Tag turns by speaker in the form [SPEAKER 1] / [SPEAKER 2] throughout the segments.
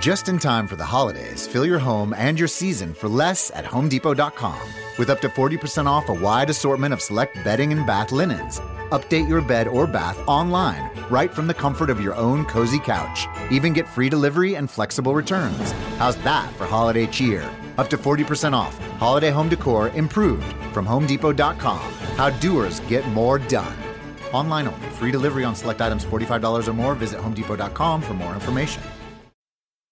[SPEAKER 1] Just in time for the holidays, fill your home and your season for less at HomeDepot.com. With up to 40% off a wide assortment of select bedding and bath linens. Update your bed or bath online, right from the comfort of your own cozy couch. Even get free delivery and flexible returns. How's that for holiday cheer? Up to 40% off. Holiday home decor improved from HomeDepot.com. How doers get more done. Online only. Free delivery on select items $45 or more. Visit HomeDepot.com for more information.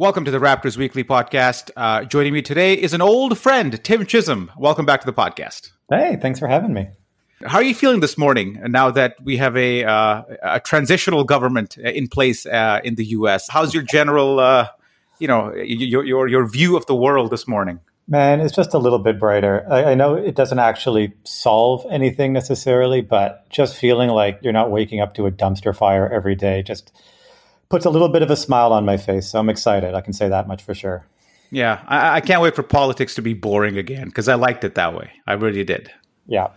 [SPEAKER 2] Welcome to the Raptors Weekly podcast. Uh, joining me today is an old friend, Tim Chisholm. Welcome back to the podcast.
[SPEAKER 3] Hey, thanks for having me.
[SPEAKER 2] How are you feeling this morning now that we have a, uh, a transitional government in place uh, in the U.S.? How's your general, uh, you know, your, your your view of the world this morning?
[SPEAKER 3] Man, it's just a little bit brighter. I, I know it doesn't actually solve anything necessarily, but just feeling like you're not waking up to a dumpster fire every day just puts a little bit of a smile on my face. So I'm excited. I can say that much for sure.
[SPEAKER 2] Yeah, I, I can't wait for politics to be boring again because I liked it that way. I really did.
[SPEAKER 3] Yeah.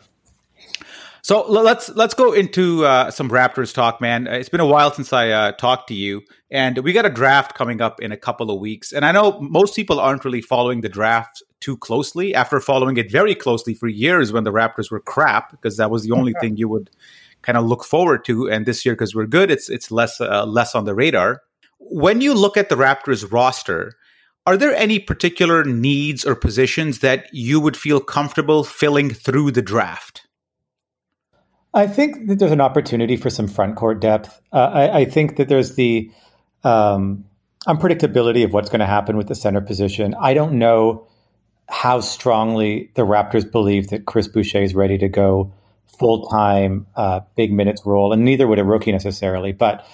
[SPEAKER 2] So let's let's go into uh, some Raptors talk, man. It's been a while since I uh, talked to you, and we got a draft coming up in a couple of weeks. And I know most people aren't really following the draft too closely after following it very closely for years when the Raptors were crap, because that was the only thing you would kind of look forward to. And this year, because we're good, it's it's less uh, less on the radar. When you look at the Raptors roster, are there any particular needs or positions that you would feel comfortable filling through the draft?
[SPEAKER 3] I think that there's an opportunity for some front court depth. Uh, I, I, think that there's the um, unpredictability of what's going to happen with the center position. I don't know how strongly the Raptors believe that Chris Boucher is ready to go full time, uh, big minutes role, and neither would a rookie necessarily. But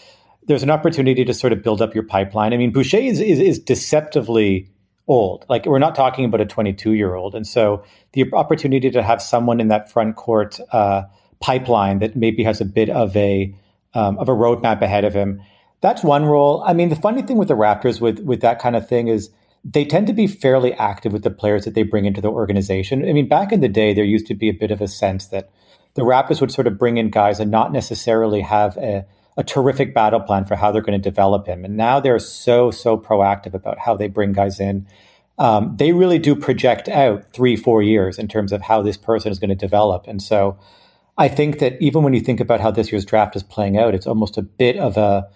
[SPEAKER 3] there's an opportunity to sort of build up your pipeline. I mean, Boucher is, is, is deceptively old. Like we're not talking about a 22 year old, and so the opportunity to have someone in that front court uh, pipeline that maybe has a bit of a um, of a roadmap ahead of him. That's one role. I mean, the funny thing with the Raptors with with that kind of thing is they tend to be fairly active with the players that they bring into the organization. I mean, back in the day, there used to be a bit of a sense that the Raptors would sort of bring in guys and not necessarily have a, a terrific battle plan for how they're going to develop him. And now they're so, so proactive about how they bring guys in. Um, they really do project out three, four years in terms of how this person is going to develop. And so I think that even when you think about how this year's draft is playing out, it's almost a bit of a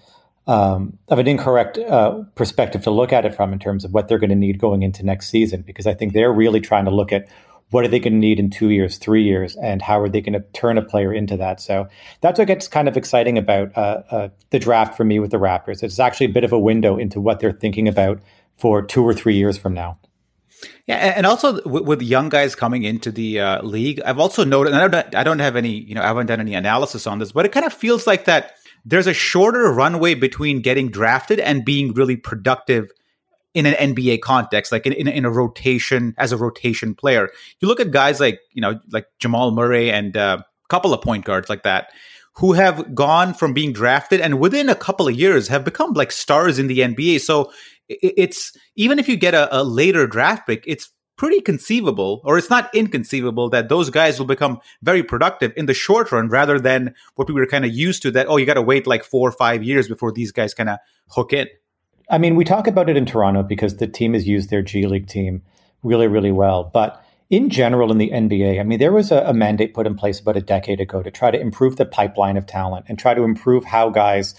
[SPEAKER 3] um, of an incorrect uh, perspective to look at it from in terms of what they're going to need going into next season. Because I think they're really trying to look at what are they going to need in two years, three years, and how are they going to turn a player into that? So that's what gets kind of exciting about uh, uh, the draft for me with the Raptors. It's actually a bit of a window into what they're thinking about for two or three years from now.
[SPEAKER 2] Yeah, and also with young guys coming into the uh, league, I've also noted, and I don't, I don't have any, you know, I haven't done any analysis on this, but it kind of feels like that there's a shorter runway between getting drafted and being really productive in an NBA context, like in, in, in, a rotation as a rotation player. You look at guys like you know like Jamal Murray and a uh, couple of point guards like that who have gone from being drafted and within a couple of years have become like stars in the NBA. So it's even if you get a, a later draft pick, it's pretty conceivable, or it's not inconceivable, that those guys will become very productive in the short run rather than what we were kind of used to that, oh, you got to wait like four or five years before these guys kind of hook in.
[SPEAKER 3] I mean, we talk about it in Toronto because the team has used their G League team really, really well. But in general in the NBA, I mean, there was a, a, mandate put in place about a decade ago to try to improve the pipeline of talent and try to improve how guys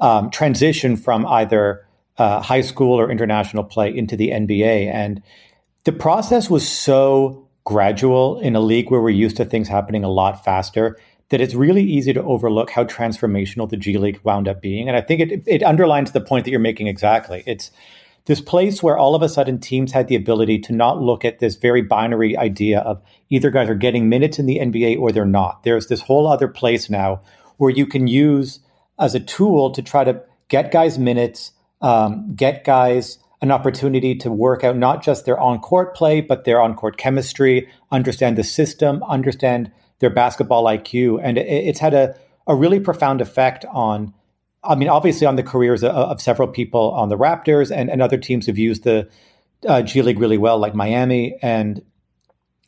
[SPEAKER 3] um, transition from either uh, high school or international play into the NBA. And the process was so gradual in a league where we're used to things happening a lot faster that it's really easy to overlook how transformational the G League wound up being. And I think it, it underlines the point that you're making exactly. It's this place where all of a sudden teams had the ability to not look at this very binary idea of either guys are getting minutes in the NBA or they're not. There's this whole other place now where you can use as a tool to try to get guys minutes, um, get guys an opportunity to work out not just their on court play, but their on court chemistry, understand the system, understand their basketball IQ. And it, it's had a, a really profound effect on I mean, obviously on the careers of, of, several people on the Raptors and, and other teams who've used the uh, G League really well, like Miami. And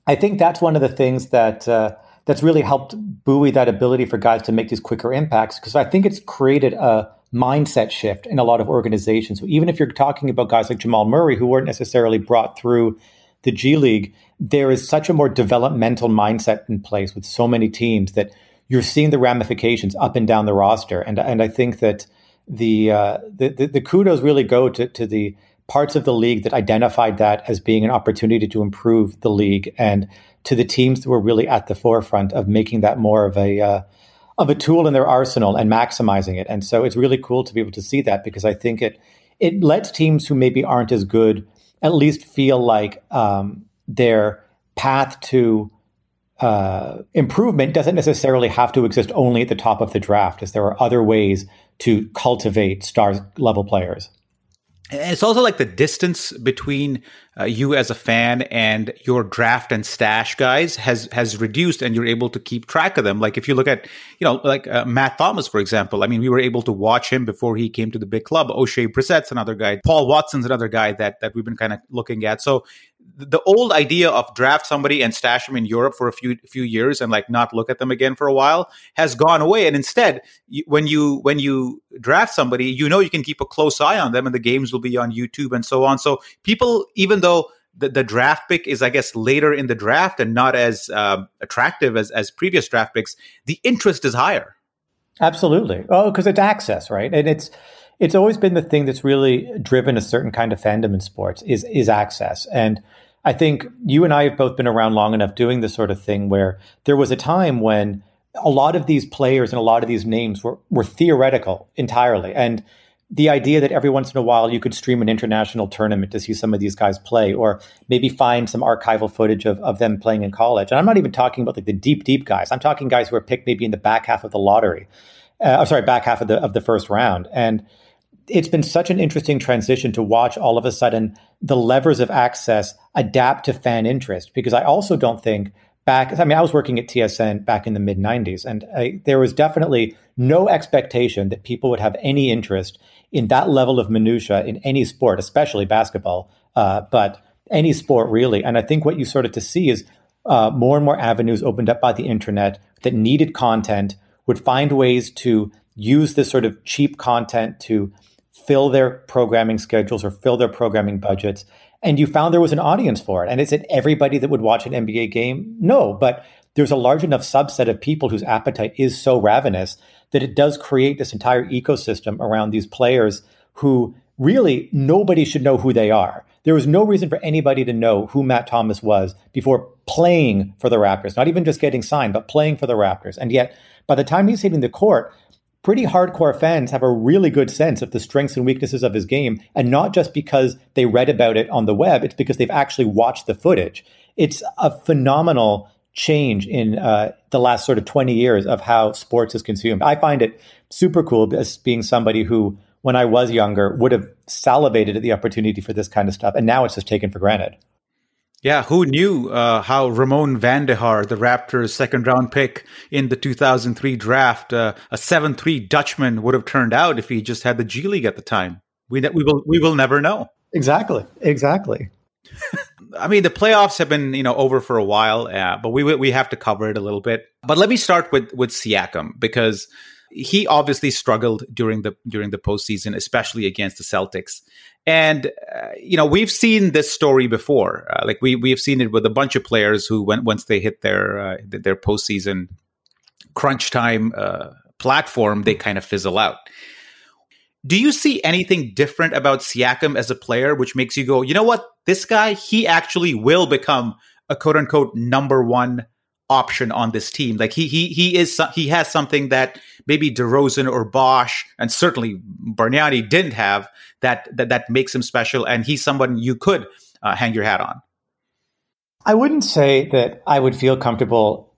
[SPEAKER 3] I think that's one of the things that uh, that's really helped buoy that ability for guys to make these quicker impacts because I think it's created a mindset shift in a lot of organizations. So even if you're talking about guys like Jamal Murray who weren't necessarily brought through the G League, there is such a more developmental mindset in place with so many teams that you're seeing the ramifications up and down the roster. And and I think that the uh, the, the, the kudos really go to to the parts of the league that identified that as being an opportunity to improve the league, and to the teams that were really at the forefront of making that more of a uh, of a tool in their arsenal and maximizing it. And so it's really cool to be able to see that because I think it it lets teams who maybe aren't as good at least feel like um, their path to uh, improvement doesn't necessarily have to exist only at the top of the draft, as there are other ways to cultivate star level players.
[SPEAKER 2] And it's also like the distance between uh, you as a fan and your draft and stash guys has has reduced, and you're able to keep track of them. Like if you look at, you know, like uh, Matt Thomas, for example. I mean, we were able to watch him before he came to the big club. Oshae Brissett's another guy. Paul Watson's another guy that that we've been kind of looking at. So the old idea of draft somebody and stash them in Europe for a few few years and like not look at them again for a while has gone away. And instead, when you when you draft somebody, you know you can keep a close eye on them, and the games will be on YouTube and so on. So people, even though the, the draft pick is, I guess, later in the draft and not as uh, attractive as as previous draft picks, the interest is higher.
[SPEAKER 3] Absolutely. Oh, because it's access, right? And it's it's always been the thing that's really driven a certain kind of fandom in sports is is access. And I think you and I have both been around long enough doing this sort of thing where there was a time when a lot of these players and a lot of these names were were theoretical entirely. And the idea that every once in a while you could stream an international tournament to see some of these guys play, or maybe find some archival footage of, of them playing in college. And I'm not even talking about like the deep, deep guys. I'm talking guys who are picked maybe in the back half of the lottery. Uh, sorry, back half of the of the first round. And it's been such an interesting transition to watch all of a sudden the levers of access adapt to fan interest because I also don't think back I mean I was working at TSN back in the mid 90s and I, there was definitely no expectation that people would have any interest in that level of minutia in any sport especially basketball uh, but any sport really. And I think what you started to see is uh, more and more avenues opened up by the internet that needed content would find ways to use this sort of cheap content to fill their programming schedules or fill their programming budgets. And you found there was an audience for it. And is it everybody that would watch an NBA game? No, but there's a large enough subset of people whose appetite is so ravenous that it does create this entire ecosystem around these players who really nobody should know who they are. There was no reason for anybody to know who Matt Thomas was before playing for the Raptors, not even just getting signed, but playing for the Raptors. And yet, by the time he's hitting the court, pretty hardcore fans have a really good sense of the strengths and weaknesses of his game, and not just because they read about it on the web, it's because they've actually watched the footage. It's a phenomenal change in uh, the last sort of 20 years of how sports is consumed. I find it super cool as being somebody who, when I was younger, would have salivated at the opportunity for this kind of stuff, and now it's just taken for granted.
[SPEAKER 2] Yeah, who knew uh, how Remon van de Hare, the Raptors' second round pick in the 2003 draft, uh, a 7 3 Dutchman would have turned out if he just had the G League at the time? We, we, will, we will never know.
[SPEAKER 3] Exactly. Exactly.
[SPEAKER 2] I mean, the playoffs have been, you know, over for a while, uh, but we we have to cover it a little bit. But let me start with with Siakam because he obviously struggled during the during the postseason, especially against the Celtics. And uh, you know we've seen this story before. Uh, like we we have seen it with a bunch of players who, went once they hit their uh, their postseason crunch time uh, platform, they kind of fizzle out. Do you see anything different about Siakam as a player, which makes you go, you know what, this guy he actually will become a quote unquote number one option on this team. Like he he he is he has something that maybe DeRozan or Bosh and certainly Bargnani didn't have that that that makes him special, and he's someone you could uh, hang your hat on.
[SPEAKER 3] I wouldn't say that I would feel comfortable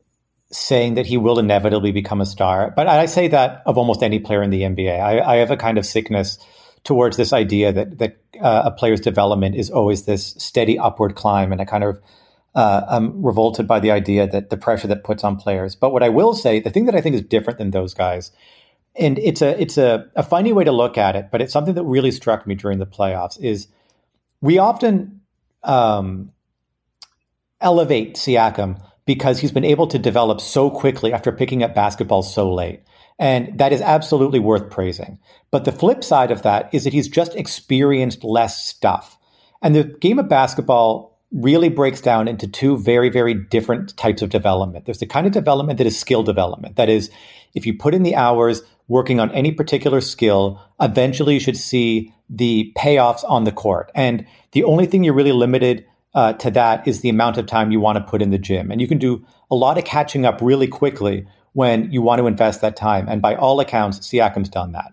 [SPEAKER 3] saying that he will inevitably become a star, but I say that of almost any player in the NBA. I, I have a kind of sickness towards this idea that that uh, a player's development is always this steady upward climb, and a kind of uh, I'm revolted by the idea that the pressure that puts on players. But what I will say, the thing that I think is different than those guys, and it's a it's a, a funny way to look at it, but it's something that really struck me during the playoffs is we often um, elevate Siakam because he's been able to develop so quickly after picking up basketball so late. And that is absolutely worth praising. But the flip side of that is that he's just experienced less stuff. And the game of basketball really breaks down into two very, very different types of development. There's the kind of development that is skill development. That is, if you put in the hours working on any particular skill, eventually you should see the payoffs on the court. And the only thing you're really limited uh, to that is the amount of time you want to put in the gym. And you can do a lot of catching up really quickly when you want to invest that time. And by all accounts, Siakam's done that.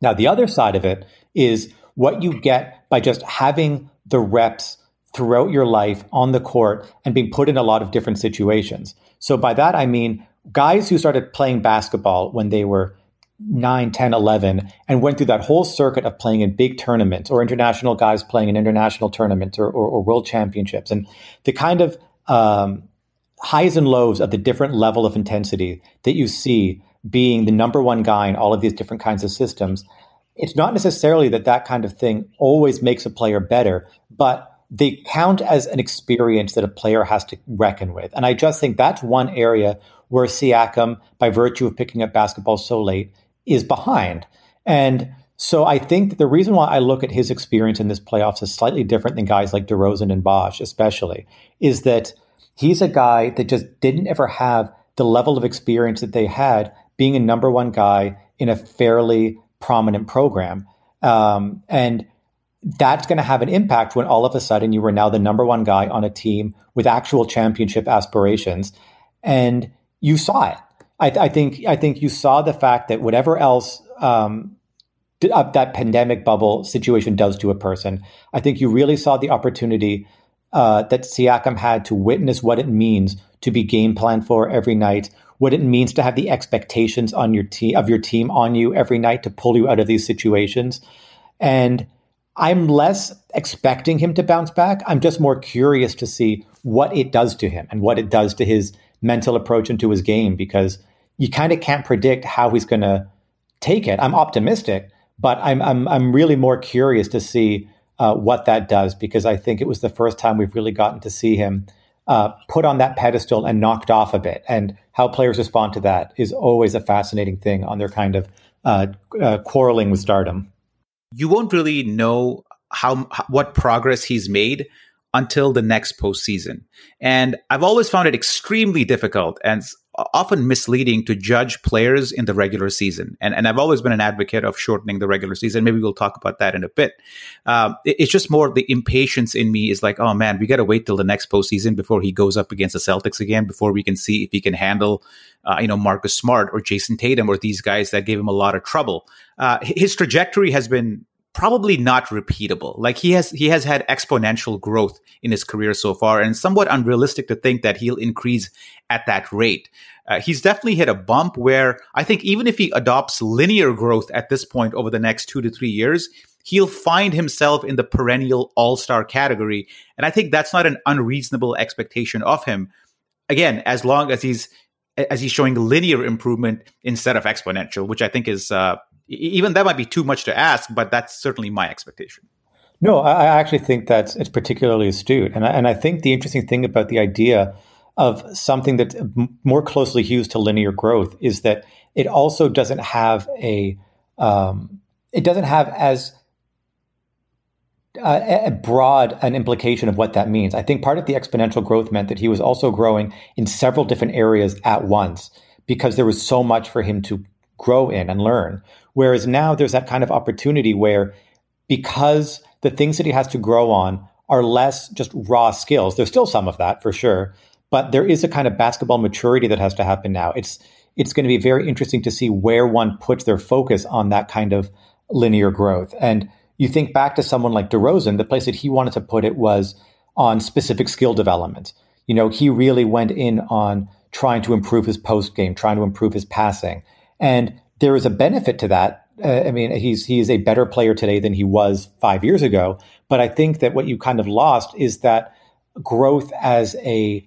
[SPEAKER 3] Now, the other side of it is what you get by just having the reps throughout your life on the court and being put in a lot of different situations. So by that, I mean guys who started playing basketball when they were 9, 10, 11, and went through that whole circuit of playing in big tournaments or international guys playing in international tournaments or, or, or world championships. And the kind of um, highs and lows of the different level of intensity that you see being the number one guy in all of these different kinds of systems. It's not necessarily that that kind of thing always makes a player better, but they count as an experience that a player has to reckon with. And I just think that's one area where Siakam, by virtue of picking up basketball so late, is behind. And so I think that the reason why I look at his experience in this playoffs is slightly different than guys like DeRozan and Bosh, especially, is that he's a guy that just didn't ever have the level of experience that they had being a number one guy in a fairly prominent program. Um, and that's going to have an impact when all of a sudden you were now the number one guy on a team with actual championship aspirations, and you saw it. I, I think I think you saw the fact that whatever else um, uh, that pandemic bubble situation does to a person, I think you really saw the opportunity uh, that Siakam had to witness what it means to be game planned for every night, what it means to have the expectations on your team of your team on you every night to pull you out of these situations, and I'm less expecting him to bounce back. I'm just more curious to see what it does to him and what it does to his mental approach into his game because you kind of can't predict how he's going to take it. I'm optimistic, but I'm I'm I'm really more curious to see uh, what that does because I think it was the first time we've really gotten to see him uh, put on that pedestal and knocked off a bit. And how players respond to that is always a fascinating thing on their kind of uh, uh quarreling with stardom
[SPEAKER 2] you won't really know how what progress he's made until the next postseason. And I've always found it extremely difficult and often misleading to judge players in the regular season. And, and I've always been an advocate of shortening the regular season. Maybe we'll talk about that in a bit. Um, it, it's just more the impatience in me is like, oh man, we got to wait till the next postseason before he goes up against the Celtics again, before we can see if he can handle, uh, you know, Marcus Smart or Jayson Tatum or these guys that gave him a lot of trouble. Uh, his trajectory has been probably not repeatable. Like he has he has had exponential growth in his career so far, and somewhat unrealistic to think that he'll increase at that rate. Uh, he's definitely hit a bump where I think even if he adopts linear growth at this point over the next two to three years, he'll find himself in the perennial all star category. And I think that's not an unreasonable expectation of him. Again, as long as he's as he's showing linear improvement instead of exponential, which I think is uh, even that might be too much to ask, but that's certainly my expectation.
[SPEAKER 3] No, I actually think that's it's particularly astute, and I, and I think the interesting thing about the idea of something that more closely hews to linear growth is that it also doesn't have a um, it doesn't have as uh, a broad an implication of what that means. I think part of the exponential growth meant that he was also growing in several different areas at once because there was so much for him to grow in and learn. Whereas now there's that kind of opportunity where because the things that he has to grow on are less just raw skills, there's still some of that for sure, but there is a kind of basketball maturity that has to happen now. It's it's going to be very interesting to see where one puts their focus on that kind of linear growth. And you think back to someone like DeRozan, the place that he wanted to put it was on specific skill development. You know, he really went in on trying to improve his post game, trying to improve his passing. And there is a benefit to that. Uh, I mean, he's he is a better player today than he was five years ago. But I think that what you kind of lost is that growth as a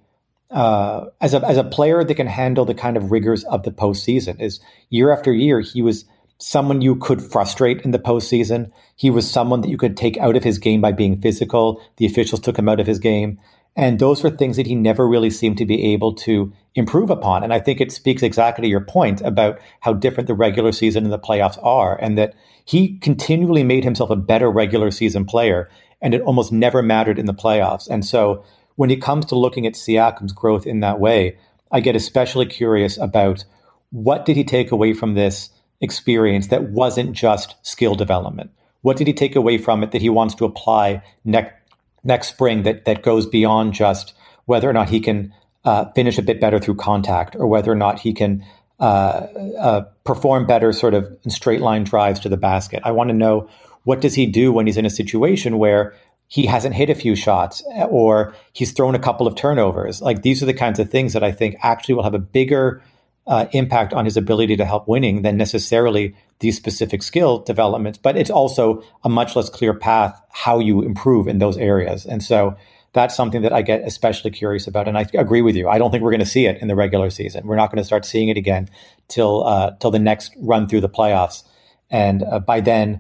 [SPEAKER 3] uh, as a as a player that can handle the kind of rigors of the postseason. Is year after year he was someone you could frustrate in the postseason. He was someone that you could take out of his game by being physical. The officials took him out of his game. And those were things that he never really seemed to be able to improve upon. And I think it speaks exactly to your point about how different the regular season and the playoffs are, and that he continually made himself a better regular season player, and it almost never mattered in the playoffs. And so when it comes to looking at Siakam's growth in that way, I get especially curious about what did he take away from this experience that wasn't just skill development? What did he take away from it that he wants to apply next next spring that that goes beyond just whether or not he can uh, finish a bit better through contact or whether or not he can uh, uh, perform better sort of straight line drives to the basket. I want to know what does he do when he's in a situation where he hasn't hit a few shots or he's thrown a couple of turnovers. Like these are the kinds of things that I think actually will have a bigger uh, impact on his ability to help winning than necessarily these specific skill developments. But it's also a much less clear path how you improve in those areas. And so that's something that I get especially curious about. And I agree with you. I don't think we're going to see it in the regular season. We're not going to start seeing it again till uh, till the next run through the playoffs. And uh, by then,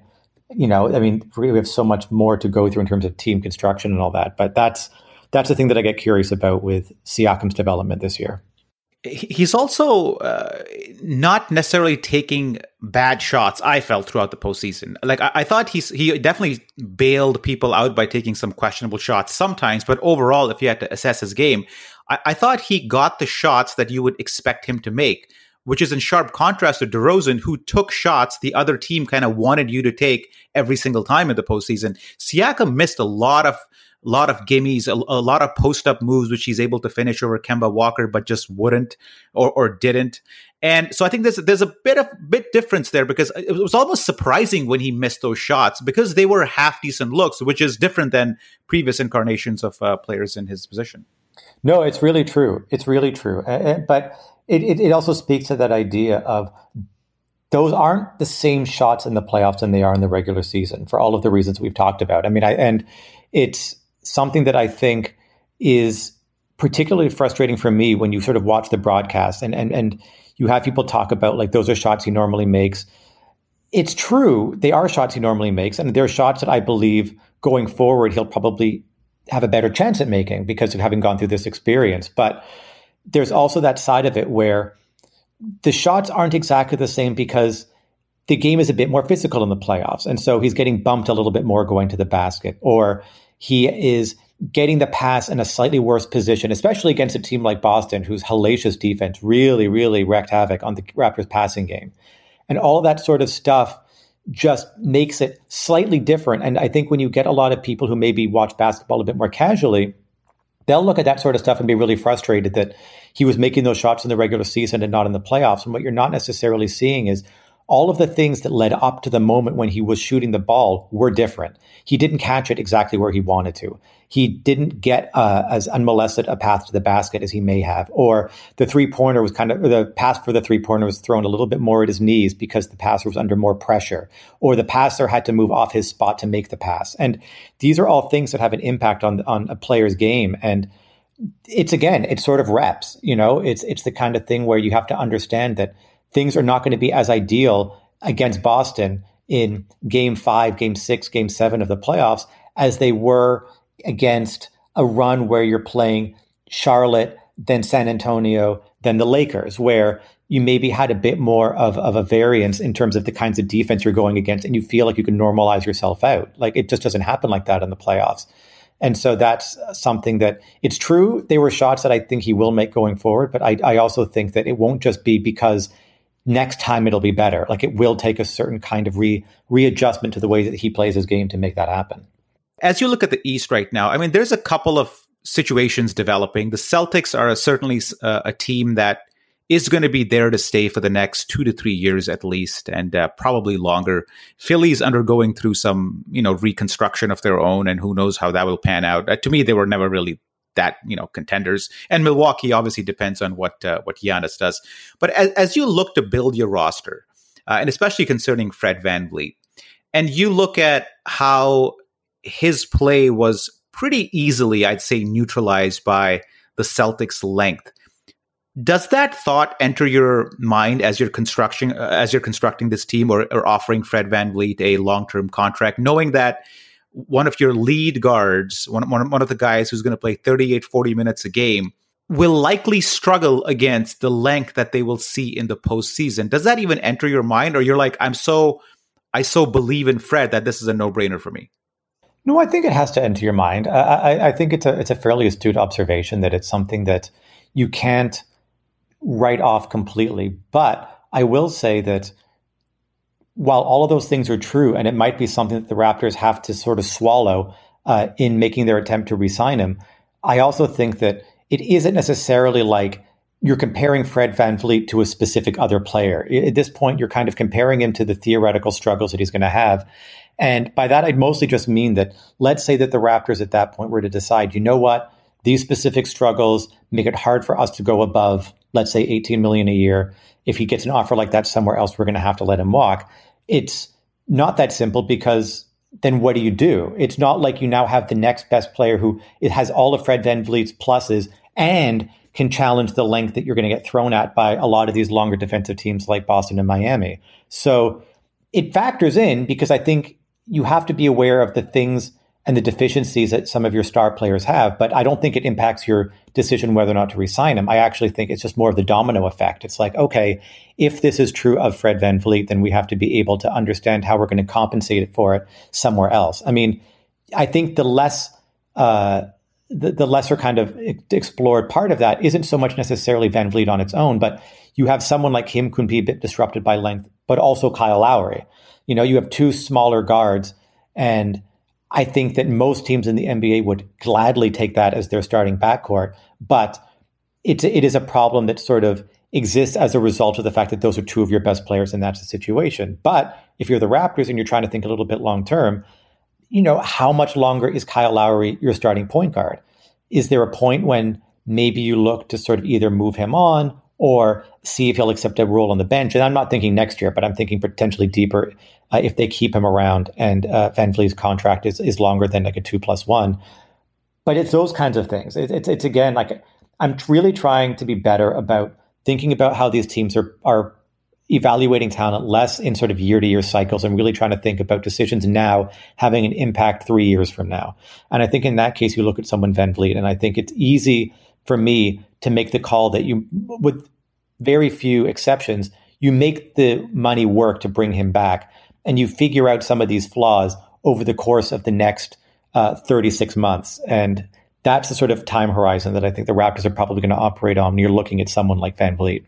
[SPEAKER 3] you know, I mean, we have so much more to go through in terms of team construction and all that. But that's that's the thing that I get curious about with Siakam's development this year
[SPEAKER 2] he's also uh, not necessarily taking bad shots. I felt throughout the postseason. Like I, I, thought he's he definitely bailed people out by taking some questionable shots sometimes. But overall, if you had to assess his game, I, I thought he got the shots that you would expect him to make. Which is in sharp contrast to DeRozan, who took shots the other team kind of wanted you to take every single time in the postseason. Siakam missed a lot of a lot of gimmies, a, a lot of post up moves, which he's able to finish over Kemba Walker, but just wouldn't or, or didn't. And so I think there's there's a bit of bit difference there because it was almost surprising when he missed those shots because they were half decent looks, which is different than previous incarnations of uh, players in his position.
[SPEAKER 3] No, it's really true. It's really true. Uh, but it, it, it also speaks to that idea of those aren't the same shots in the playoffs than they are in the regular season for all of the reasons we've talked about. I mean, I and it's something that I think is particularly frustrating for me when you sort of watch the broadcast and and and you have people talk about like those are shots he normally makes. It's true, they are shots he normally makes, and they're shots that I believe going forward he'll probably have a better chance at making because of having gone through this experience. But there's also that side of it where the shots aren't exactly the same because the game is a bit more physical in the playoffs. And so he's getting bumped a little bit more going to the basket, or he is getting the pass in a slightly worse position, especially against a team like Boston, whose hellacious defense really, really wreaked havoc on the Raptors passing game. And all that sort of stuff just makes it slightly different. And I think when you get a lot of people who maybe watch basketball a bit more casually, they'll look at that sort of stuff and be really frustrated that he was making those shots in the regular season and not in the playoffs. And what you're not necessarily seeing is all of the things that led up to the moment when he was shooting the ball were different. He didn't catch it exactly where he wanted to. He didn't get uh, as unmolested a path to the basket as he may have. Or the three pointer was kind of, the pass for the three pointer was thrown a little bit more at his knees because the passer was under more pressure. Or the passer had to move off his spot to make the pass. And these are all things that have an impact on, on a player's game. And it's again, it's sort of reps, you know, it's, it's the kind of thing where you have to understand that things are not going to be as ideal against Boston in game five, game six, game seven of the playoffs as they were against a run where you're playing Charlotte, then San Antonio, then the Lakers, where you maybe had a bit more of, of a variance in terms of the kinds of defense you're going against, and you feel like you can normalize yourself out. Like it just doesn't happen like that in the playoffs. And so that's something that it's true. They were shots that I think he will make going forward, but I, I also think that it won't just be because next time it'll be better. Like it will take a certain kind of re readjustment to the way that he plays his game to make that happen.
[SPEAKER 2] As you look at the East right now, I mean, there's a couple of situations developing. The Celtics are a, certainly a, uh, a team that is going to be there to stay for the next two to three years at least, and uh, probably longer. Philly's undergoing through some, you know, reconstruction of their own, and who knows how that will pan out. Uh, to me, they were never really that, you know, contenders. And Milwaukee obviously depends on what uh, what Giannis does. But as, as you look to build your roster, uh, and especially concerning Fred Van VanVleet, and you look at how his play was pretty easily, I'd say, neutralized by the Celtics' length does that thought enter your mind as you're constructing uh, as you're constructing this team or, or offering Fred Van VanVleet a long-term contract, knowing that one of your lead guards, one, one, one of the guys who's going to play 38, 40 minutes a game, will likely struggle against the length that they will see in the postseason. Does that even enter your mind? Or you're like, I'm so I so believe in Fred that this is a no-brainer for me?
[SPEAKER 3] No, I think it has to enter your mind. I, I, I think it's a it's a fairly astute observation that it's something that you can't write off completely. But I will say that while all of those things are true, and it might be something that the Raptors have to sort of swallow uh, in making their attempt to re-sign him, I also think that it isn't necessarily like you're comparing Fred VanVleet to a specific other player. At this point, you're kind of comparing him to the theoretical struggles that he's going to have. And by that, I'd mostly just mean that let's say that the Raptors at that point were to decide, you know what, these specific struggles make it hard for us to go above let's say 18 million a year. If he gets an offer like that somewhere else, we're going to have to let him walk. It's not that simple because then what do you do? It's not like you now have the next best player who it has all of Fred VanVleet's pluses and can challenge the length that you're going to get thrown at by a lot of these longer defensive teams like Boston and Miami. So it factors in because I think you have to be aware of the things and the deficiencies that some of your star players have. But I don't think it impacts your decision whether or not to resign him. I actually think it's just more of the domino effect. It's like, okay, if this is true of Fred VanVleet, then we have to be able to understand how we're going to compensate for it somewhere else. I mean, I think the less uh, the, the lesser kind of explored part of that isn't so much necessarily VanVleet on its own, but you have someone like him could be a bit disrupted by length, but also Kyle Lowry. You know, you have two smaller guards and I think that most teams in the NBA would gladly take that as their starting backcourt, but it's it is a problem that sort of exists as a result of the fact that those are two of your best players and that's the situation. But if you're the Raptors and you're trying to think a little bit long term, you know, how much longer is Kyle Lowry your starting point guard? Is there a point when maybe you look to sort of either move him on or see if he'll accept a role on the bench. And I'm not thinking next year, but I'm thinking potentially deeper uh, if they keep him around and uh, VanVleet's contract is, is longer than like a two plus one. But it's those kinds of things. It, it's, it's again, like I'm really trying to be better about thinking about how these teams are, are evaluating talent less in sort of year to year cycles and really trying to think about decisions now having an impact three years from now. And I think in that case, you look at someone VanVleet, and I think it's easy for me to make the call that you, with very few exceptions, you make the money work to bring him back and you figure out some of these flaws over the course of the next uh, 36 months. And that's the sort of time horizon that I think the Raptors are probably going to operate on when you're looking at someone like VanVleet.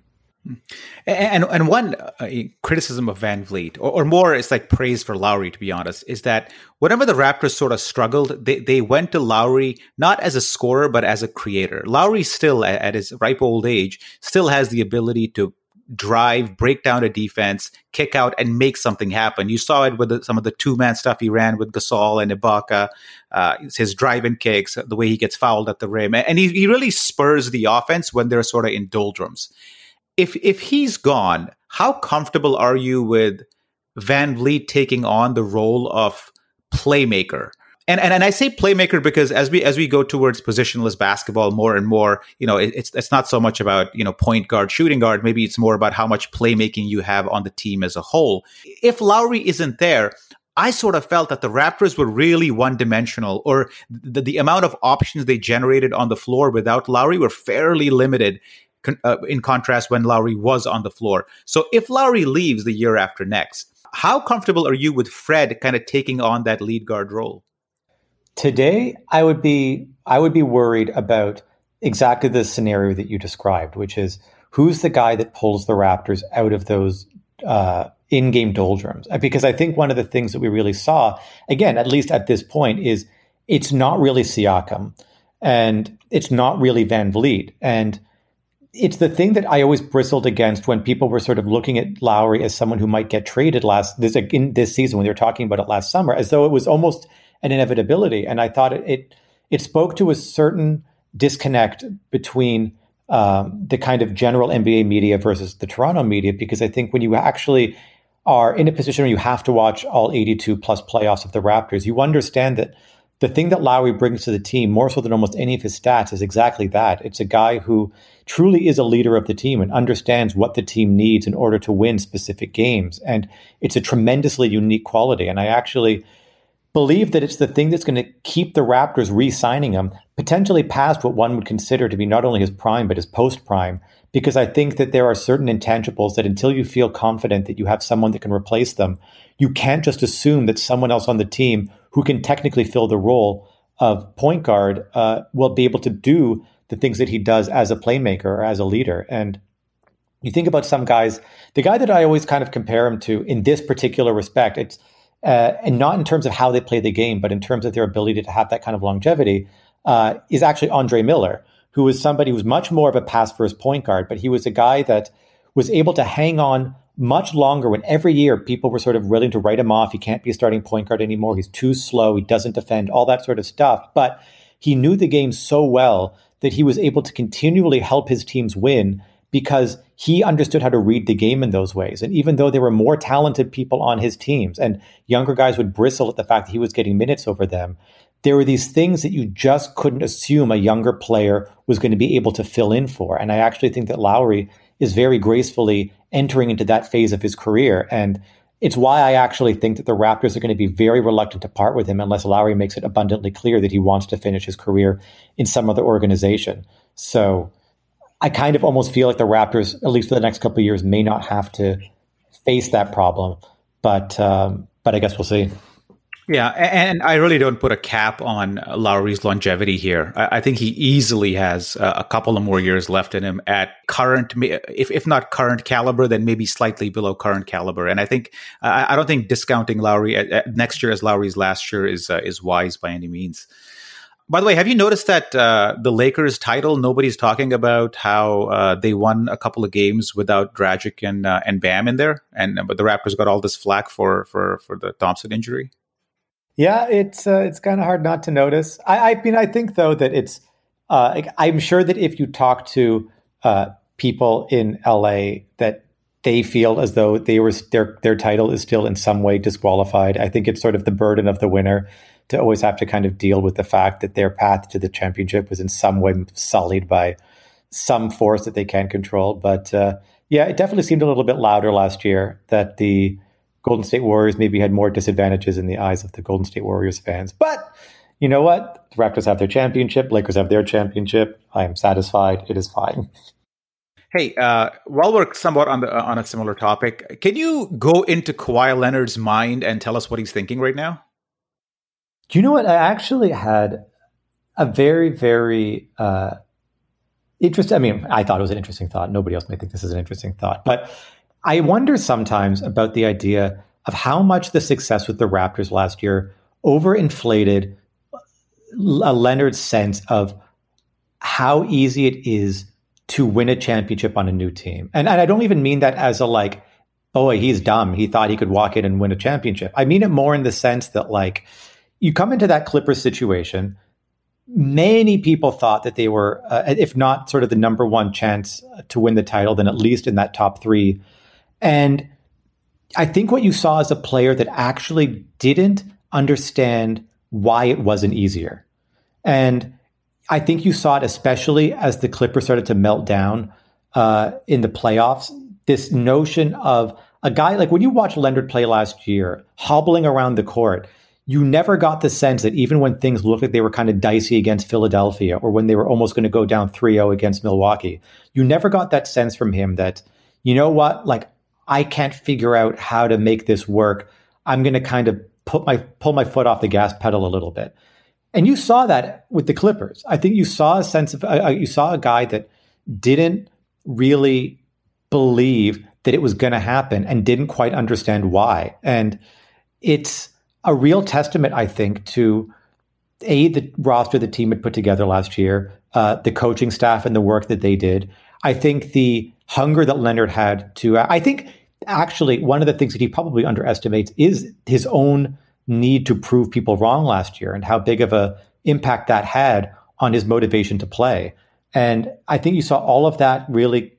[SPEAKER 2] And and one uh, criticism of VanVleet, or, or, more, it's like praise for Lowry, to be honest, is that whenever the Raptors sort of struggled, they, they went to Lowry not as a scorer, but as a creator. Lowry still, at, his ripe old age, still has the ability to drive, break down a defense, kick out, and make something happen. You saw it with the, some of the two man stuff he ran with Gasol and Ibaka, uh, his driving kicks, the way he gets fouled at the rim. And he, he really spurs the offense when they're sort of in doldrums if if he's gone, how comfortable are you with VanVleet taking on the role of playmaker? And, and and I say playmaker because as we as we go towards positionless basketball more and more, you know, it, it's it's not so much about you know point guard, shooting guard. Maybe it's more about how much playmaking you have on the team as a whole. If Lowry isn't there, I sort of felt that the Raptors were really one dimensional, or the, the amount of options they generated on the floor without Lowry were fairly limited. Uh, in contrast, when Lowry was on the floor. So, if Lowry leaves the year after next, how comfortable are you with Fred kind of taking on that lead guard role?
[SPEAKER 3] Today, I would be I would be worried about exactly the scenario that you described, which is who's the guy that pulls the Raptors out of those uh, in-game doldrums? Uh, because I think one of the things that we really saw, again, at least at this point, is it's not really Siakam, and it's not really VanVleet, and it's the thing that I always bristled against when people were sort of looking at Lowry as someone who might get traded last this in this season when they were talking about it last summer, as though it was almost an inevitability. And I thought it it, it spoke to a certain disconnect between um, the kind of general NBA media versus the Toronto media, because I think when you actually are in a position where you have to watch all 82 plus playoffs of the Raptors, you understand that the thing that Lowry brings to the team, more so than almost any of his stats, is exactly that. It's a guy who truly is a leader of the team and understands what the team needs in order to win specific games. And it's a tremendously unique quality. And I actually believe that it's the thing that's going to keep the Raptors re signing him, potentially past what one would consider to be not only his prime, but his post prime. Because I think that there are certain intangibles that until you feel confident that you have someone that can replace them, you can't just assume that someone else on the team who can technically fill the role of point guard uh, will be able to do the things that he does as a playmaker or as a leader. And you think about some guys, the guy that I always kind of compare him to in this particular respect, it's uh, and not in terms of how they play the game, but in terms of their ability to have that kind of longevity, uh, is actually Andre Miller, who was somebody who was much more of a pass first point guard, but he was a guy that was able to hang on much longer when every year people were sort of willing to write him off. He can't be a starting point guard anymore. He's too slow. He doesn't defend, all that sort of stuff. But he knew the game so well that he was able to continually help his teams win because he understood how to read the game in those ways. And even though there were more talented people on his teams and younger guys would bristle at the fact that he was getting minutes over them, there were these things that you just couldn't assume a younger player was going to be able to fill in for. And I actually think that Lowry is very gracefully entering into that phase of his career. And it's why I actually think that the Raptors are going to be very reluctant to part with him unless Lowry makes it abundantly clear that he wants to finish his career in some other organization. So I kind of almost feel like the Raptors, at least for the next couple of years, may not have to face that problem. But um, but I guess we'll see.
[SPEAKER 2] Yeah, and I really don't put a cap on Lowry's longevity here. I think he easily has a couple of more years left in him at current, if if not current caliber, then maybe slightly below current caliber. And I think I don't think discounting Lowry next year as Lowry's last year is uh, is wise by any means. By the way, have you noticed that uh, the Lakers title? Nobody's talking about how uh, they won a couple of games without Dragic and uh, and Bam in there, and but the Raptors got all this flack for for for the Thompson injury.
[SPEAKER 3] Yeah, it's uh, it's kind of hard not to notice. I, I mean, I think though that it's. Uh, I'm sure that if you talk to uh, people in LA, that they feel as though they were their their title is still in some way disqualified. I think it's sort of the burden of the winner to always have to kind of deal with the fact that their path to the championship was in some way sullied by some force that they can't control. But uh, yeah, it definitely seemed a little bit louder last year that the Golden State Warriors maybe had more disadvantages in the eyes of the Golden State Warriors fans. But you know what? The Raptors have their championship. Lakers have their championship. I am satisfied. It is fine.
[SPEAKER 2] Hey, uh, while we're somewhat on the on a similar topic, can you go into Kawhi Leonard's mind and tell us what he's thinking right now?
[SPEAKER 3] Do you know what? I actually had a very, very uh, interesting. I mean, I thought it was an interesting thought. Nobody else may think this is an interesting thought, but I wonder sometimes about the idea of how much the success with the Raptors last year overinflated Leonard's sense of how easy it is to win a championship on a new team. And, and I don't even mean that as a like, boy, he's dumb. He thought he could walk in and win a championship. I mean it more in the sense that like you come into that Clippers situation. Many people thought that they were, uh, if not sort of the number one chance to win the title, then at least in that top three. And I think what you saw is a player that actually didn't understand why it wasn't easier. And I think you saw it especially as the Clippers started to melt down uh, in the playoffs. This notion of a guy like when you watch Leonard play last year, hobbling around the court, you never got the sense that even when things looked like they were kind of dicey against Philadelphia or when they were almost going to go down 3-0 against Milwaukee, you never got that sense from him that, you know what, like I can't figure out how to make this work. I'm going to kind of put my pull my foot off the gas pedal a little bit. And you saw that with the Clippers. I think you saw a sense of uh, you saw a guy that didn't really believe that it was going to happen and didn't quite understand why. And it's a real testament, I think, to a the roster the team had put together last year, uh, the coaching staff and the work that they did. I think the hunger that Leonard had to. I think actually one of the things that he probably underestimates is his own need to prove people wrong last year and how big of a impact that had on his motivation to play. And I think you saw all of that really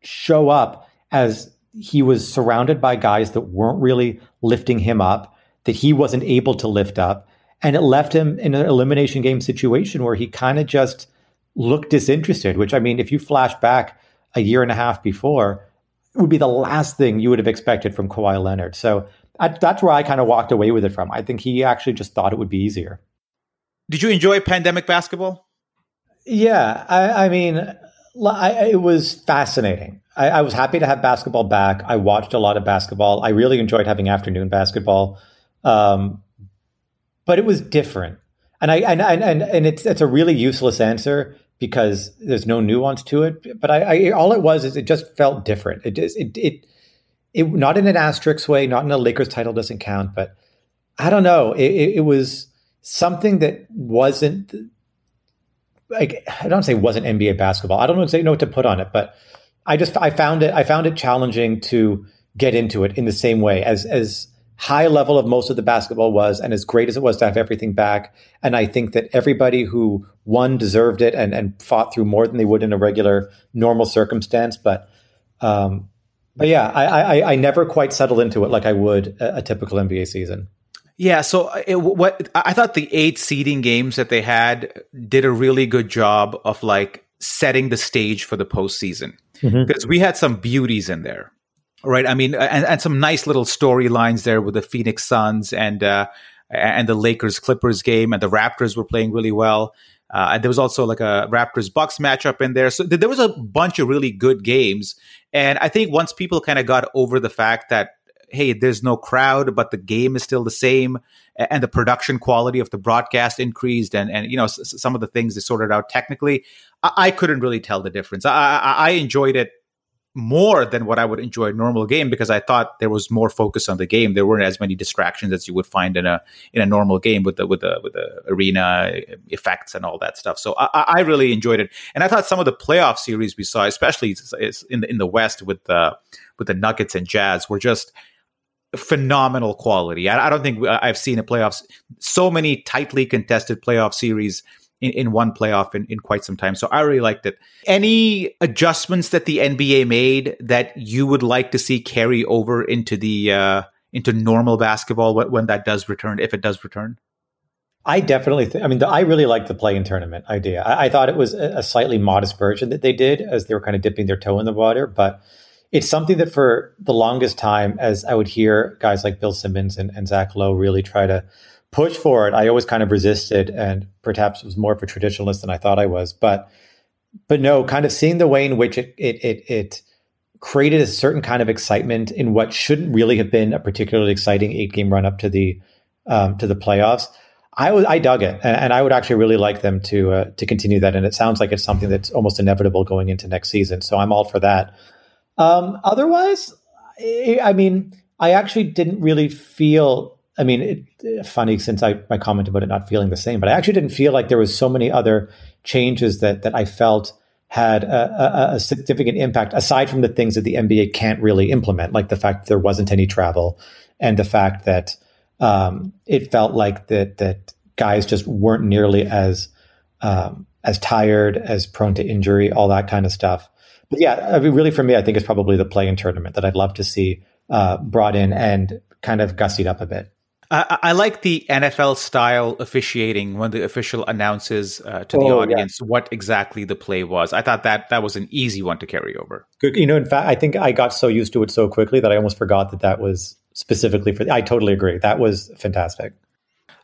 [SPEAKER 3] show up as he was surrounded by guys that weren't really lifting him up, that he wasn't able to lift up. And it left him in an elimination game situation where he kind of just looked disinterested, which I mean, if you flash back a year and a half before, would be the last thing you would have expected from Kawhi Leonard. So I, that's where I kind of walked away with it from. I think he actually just thought it would be easier.
[SPEAKER 2] Did you enjoy pandemic basketball?
[SPEAKER 3] Yeah, I, I mean, I, it was fascinating. I, I, was happy to have basketball back. I watched a lot of basketball. I really enjoyed having afternoon basketball, um, but it was different. And I and and and it's it's a really useless answer because there's no nuance to it. But I, I all it was is it just felt different. It just it it it not in an asterisk way, not in a Lakers title doesn't count, but I don't know. It, it, it was something that wasn't like I don't say wasn't NBA basketball. I don't know say know what to put on it, but I just I found it I found it challenging to get into it in the same way as as high level of most of the basketball was and as great as it was to have everything back. And I think that everybody who won deserved it and, and fought through more than they would in a regular normal circumstance. But um, but yeah, I, I, I never quite settled into it like I would a, a typical NBA season.
[SPEAKER 2] Yeah, so uh, it, what I thought the eight seeding games that they had did a really good job of like setting the stage for the postseason mm-hmm. because we had some beauties in there, right? I mean, and, and some nice little storylines there with the Phoenix Suns and uh, and the Lakers Clippers game, and the Raptors were playing really well. Uh, and there was also like a Raptors Bucks matchup in there, so th- there was a bunch of really good games. And I think once people kind of got over the fact that hey, there's no crowd, but the game is still the same, and the production quality of the broadcast increased, and and you know s- some of the things they sorted out technically. I, I couldn't really tell the difference. I, I, I enjoyed it more than what I would enjoy a normal game because I thought there was more focus on the game. There weren't as many distractions as you would find in a in a normal game with the with the with the arena eh, effects and all that stuff. So I, I really enjoyed it, and I thought some of the playoff series we saw, especially in the in the West with the with the Nuggets and Jazz, were just phenomenal quality. I, I, don't think I've seen a playoffs so many tightly contested playoff series in, in one playoff in, in quite some time. So I really liked it. Any adjustments that the NBA made that you would like to see carry over into the uh, into normal basketball when that does return, if it does return?
[SPEAKER 3] I definitely, th- I mean, the, I really liked the play in tournament idea. I, I thought it was a, a, slightly modest version that they did as they were kind of dipping their toe in the water, but it's something that for the longest time, as I would hear guys like Bill Simmons and, and Zach Lowe really try to push for it, I always kind of resisted and perhaps was more of a traditionalist than I thought I was. But but no, kind of seeing the way in which it it it, it created a certain kind of excitement in what shouldn't really have been a particularly exciting eight game run up to the um, to the playoffs. I was I dug it, and, and, I would actually really like them to uh, to continue that. And it sounds like it's something that's almost inevitable going into next season. So I'm all for that. Um, otherwise, I mean, I actually didn't really feel. I mean, it, funny since I my comment about it not feeling the same, but I actually didn't feel like there was so many other changes that that I felt had a, a, a, significant impact aside from the things that the NBA can't really implement, like the fact that there wasn't any travel and the fact that um, it felt like that that guys just weren't nearly as um, as tired, as prone to injury, all that kind of stuff. But yeah, I mean, really for me, I think it's probably the play in tournament that I'd love to see uh, brought in and kind of gussied up a bit.
[SPEAKER 2] Uh, I like the NFL style officiating when the official announces uh, to the
[SPEAKER 3] Oh,
[SPEAKER 2] audience what exactly the play was. I thought that that was an easy one to carry over.
[SPEAKER 3] Good. You know, in fact, I think I got so used to it so quickly that I almost forgot that that was specifically for. I totally agree. That was fantastic.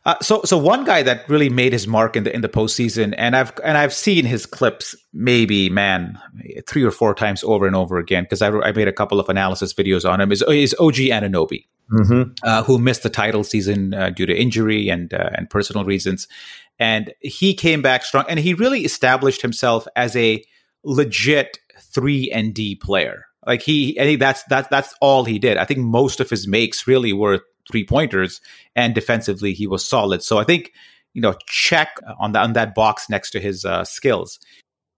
[SPEAKER 2] Uh, so, so one guy that really made his mark in the in the postseason, and I've and I've seen his clips maybe man three or four times over and over again because I, I made a couple of analysis videos on him. Is is OG Anunoby,
[SPEAKER 3] Mm-hmm.
[SPEAKER 2] uh, who missed the title season uh, due to injury and uh, and personal reasons, and he came back strong, and he really established himself as a legit three and D player. Like he, I think that's that's that's all he did. I think most of his makes really were three pointers, and defensively he was solid. So I think you know check on that on that box next to his uh, skills.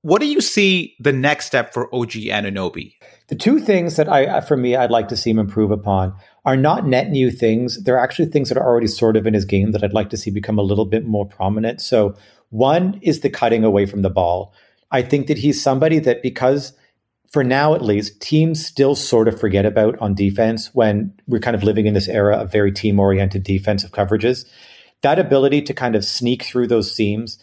[SPEAKER 2] What do you see the next step for OG Anunoby?
[SPEAKER 3] The two things that I, for me, I'd like to see him improve upon are not net new things. They're actually things that are already sort of in his game that I'd like to see become a little bit more prominent. So, one is the cutting away from the ball. I think that he's somebody that, because for now at least, teams still sort of forget about on defense when we're kind of living in this era of very team oriented defensive coverages. That ability to kind of sneak through those seams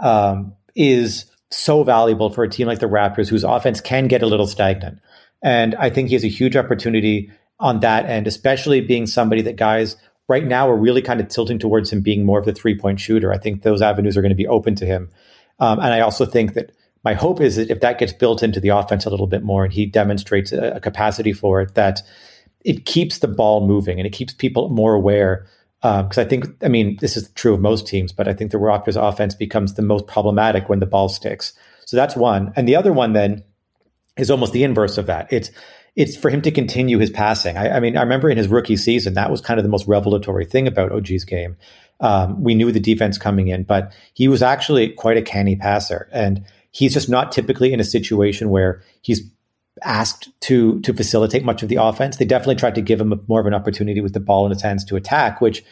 [SPEAKER 3] um, is so valuable for a team like the Raptors, whose offense can get a little stagnant. And I think he has a huge opportunity on that end, especially being somebody that guys right now are really kind of tilting towards him being more of the three point shooter. I think those avenues are going to be open to him. Um, and I also think that my hope is that if that gets built into the offense a little bit more and he demonstrates a, a capacity for it, that it keeps the ball moving and it keeps people more aware. Because um, I think, I mean, this is true of most teams, but I think the Raptors offense becomes the most problematic when the ball sticks. So that's one. And the other one then is almost the inverse of that. It's it's for him to continue his passing. I, I, mean, I remember in his rookie season, that was kind of the most revelatory thing about OG's game. Um, we knew the defense coming in, but he was actually quite a canny passer. And he's just not typically in a situation where he's asked to to facilitate much of the offense. They definitely tried to give him a, more of an opportunity with the ball in his hands to attack, which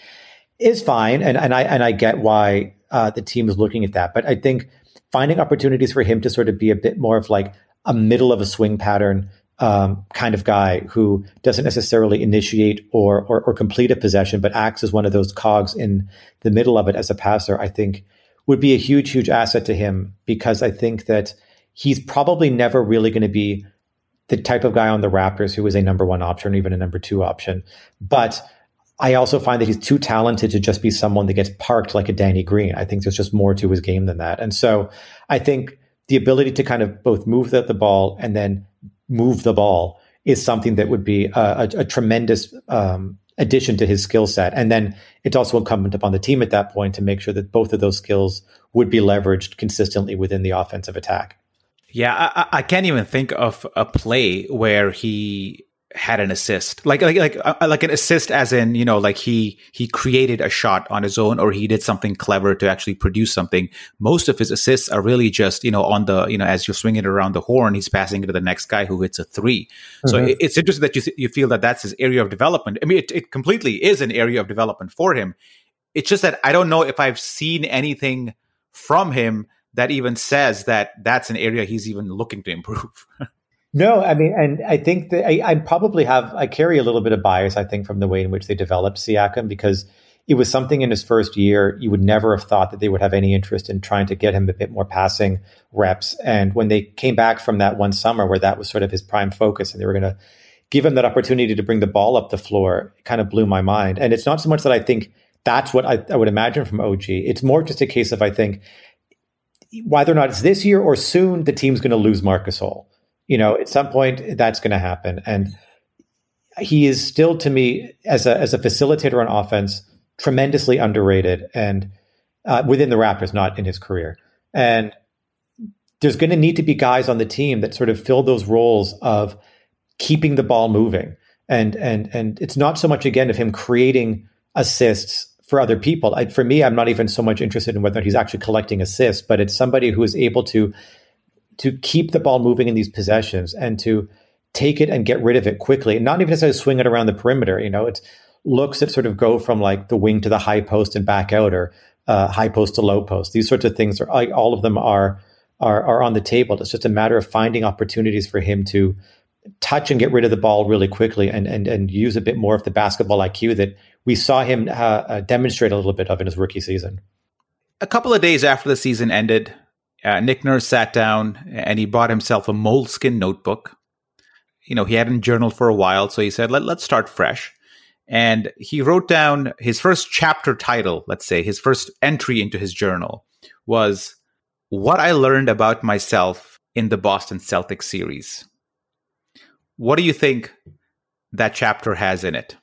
[SPEAKER 3] is fine. And, and I and I get why uh, the team is looking at that. But I think finding opportunities for him to sort of be a bit more of like a middle of a swing pattern um, kind of guy who doesn't necessarily initiate or, or, or complete a possession, but acts as one of those cogs in the middle of it as a passer, I think would be a huge, huge asset to him because I think that he's probably never really going to be the type of guy on the Raptors who is a number one option or even a number two option. But I also find that he's too talented to just be someone that gets parked like a Danny Green. I think there's just more to his game than that. And so I think the ability to kind of both move the, the ball and then move the ball is something that would be a, a, a tremendous um, addition to his skill set. And then it's also incumbent upon the team at that point to make sure that both of those skills would be leveraged consistently within the offensive attack.
[SPEAKER 2] Yeah, I, I can't even think of a play where he had an assist. Like like like uh, like an assist as in you know like he he created a shot on his own or he did something clever to actually produce something. Most of his assists are really just you know on the you know as you're swinging it around the horn he's passing it to the next guy who hits a 3 mm-hmm. so it, it's interesting that you you feel that that's his area of development. I mean it, it completely is an area of development for him. It's just that i don't know if i've seen anything from him that even says that that's an area he's even looking to improve
[SPEAKER 3] No, I mean, and I think that I, I, probably have, I carry a little bit of bias, I think, from the way in which they developed Siakam because it was something in his first year you would never have thought that they would have any interest in trying to get him a bit more passing reps. And when they came back from that one summer where that was sort of his prime focus and they were going to give him that opportunity to bring the ball up the floor, it kind of blew my mind. And it's not so much that I think that's what I, I would imagine from OG. It's more just a case of, I think, whether or not it's this year or soon, the team's going to lose Marcus Gasol you know, at some point that's going to happen. And he is still, to me, as a as a facilitator on offense, tremendously underrated, and uh, within the Raptors, not in his career. And there's going to need to be guys on the team that sort of fill those roles of keeping the ball moving. And and and it's not so much again of him creating assists for other people. I, for me, I'm not even so much interested in whether he's actually collecting assists, but it's somebody who is able to to keep the ball moving in these possessions and to take it and get rid of it quickly not even necessarily swing it around the perimeter. You know, it's looks that sort of go from like the wing to the high post and back out or uh, high post to low post. These sorts of things are all of them are, are, are on the table. It's just a matter of finding opportunities for him to touch and get rid of the ball really quickly and and and use a bit more of the basketball IQ that we saw him uh, demonstrate a little bit of in his rookie season.
[SPEAKER 2] A couple of days after the season ended, uh, Nick Nurse sat down and he bought himself a moleskin notebook. You know, he hadn't journaled for a while, so he said, Let, let's start fresh. And he wrote down his first chapter title, let's say, his first entry into his journal was What I Learned About Myself in the Boston Celtics Series. What do you think that chapter has in it?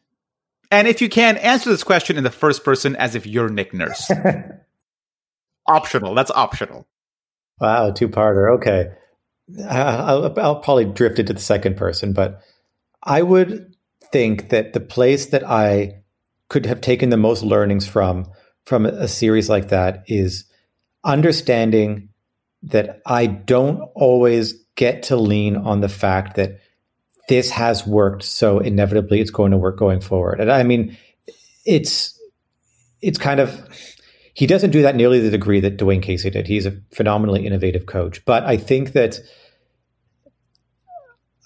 [SPEAKER 2] And if you can, answer this question in the first person as if you're Nick Nurse. optional. That's optional.
[SPEAKER 3] Wow, two parter. Okay. I'll, I'll probably drift into the second person, but I would think that the place that I could have taken the most learnings from from a series like that is understanding that I don't always get to lean on the fact that this has worked, so inevitably it's going to work going forward. And I mean, it's it's kind of he doesn't do that nearly the degree that Dwane Casey did. He's a phenomenally innovative coach, but I think that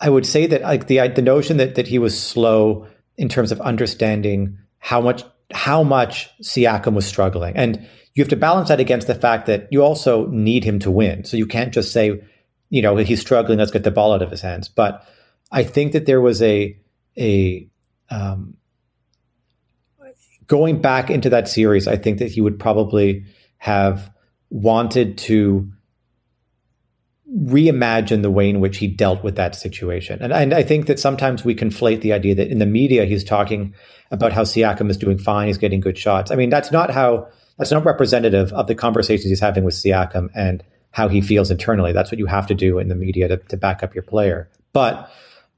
[SPEAKER 3] I would say that like the the notion that that he was slow in terms of understanding how much how much Siakam was struggling, and you have to balance that against the fact that you also need him to win. So you can't just say, you know, he's struggling. Let's get the ball out of his hands. But I think that there was a a um, going back into that series. I think that he would probably have wanted to reimagine the way in which he dealt with that situation. And, and I think that sometimes we conflate the idea that in the media he's talking about how Siakam is doing fine, he's getting good shots. I mean, that's not how that's not representative of the conversations he's having with Siakam and how he feels internally. That's what you have to do in the media to, to back up your player. But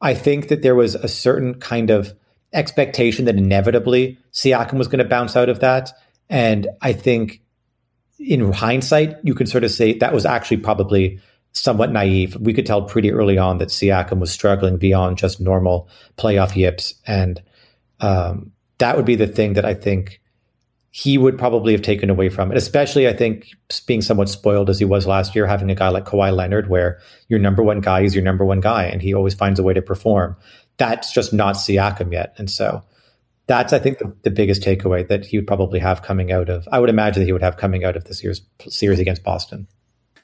[SPEAKER 3] I think that there was a certain kind of expectation that inevitably Siakam was going to bounce out of that. And I think in hindsight, you can sort of say that was actually probably somewhat naive. We could tell pretty early on that Siakam was struggling beyond just normal playoff yips. And um, that would be the thing that I think he would probably have taken away from it, especially I think being somewhat spoiled as he was last year, having a guy like Kawhi Leonard, where your number one guy is your number one guy and he always finds a way to perform. That's just not Siakam yet. And so that's, I think, the, the biggest takeaway that he would probably have coming out of, I would imagine that he would have coming out of this year's series against Boston.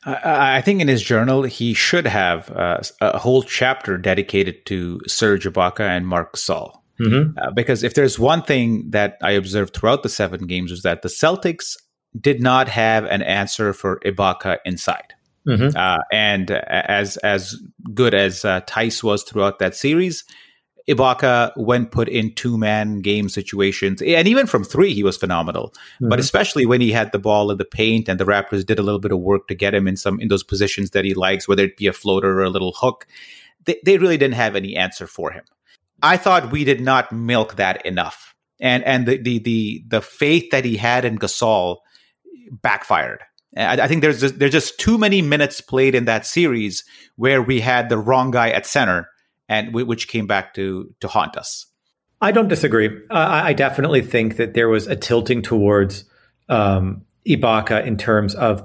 [SPEAKER 2] I think in his journal, he should have uh, a whole chapter dedicated to Serge Ibaka and Mark Gasol. Mm-hmm. Uh, because if there's one thing that I observed throughout the seven games was that the Celtics did not have an answer for Ibaka inside. Mm-hmm. Uh, and as as good as uh, Theis was throughout that series, Ibaka, when put in two man game situations, and even from three, he was phenomenal. Mm-hmm. But especially when he had the ball in the paint, and the Raptors did a little bit of work to get him in some in those positions that he likes, whether it be a floater or a little hook, they, they really didn't have any answer for him. I thought we did not milk that enough, and and the the the, the faith that he had in Gasol backfired. I, I think there's just, there's just too many minutes played in that series where we had the wrong guy at center, and we, which came back to to haunt us.
[SPEAKER 3] I don't disagree. I definitely think that there was a tilting towards um, Ibaka in terms of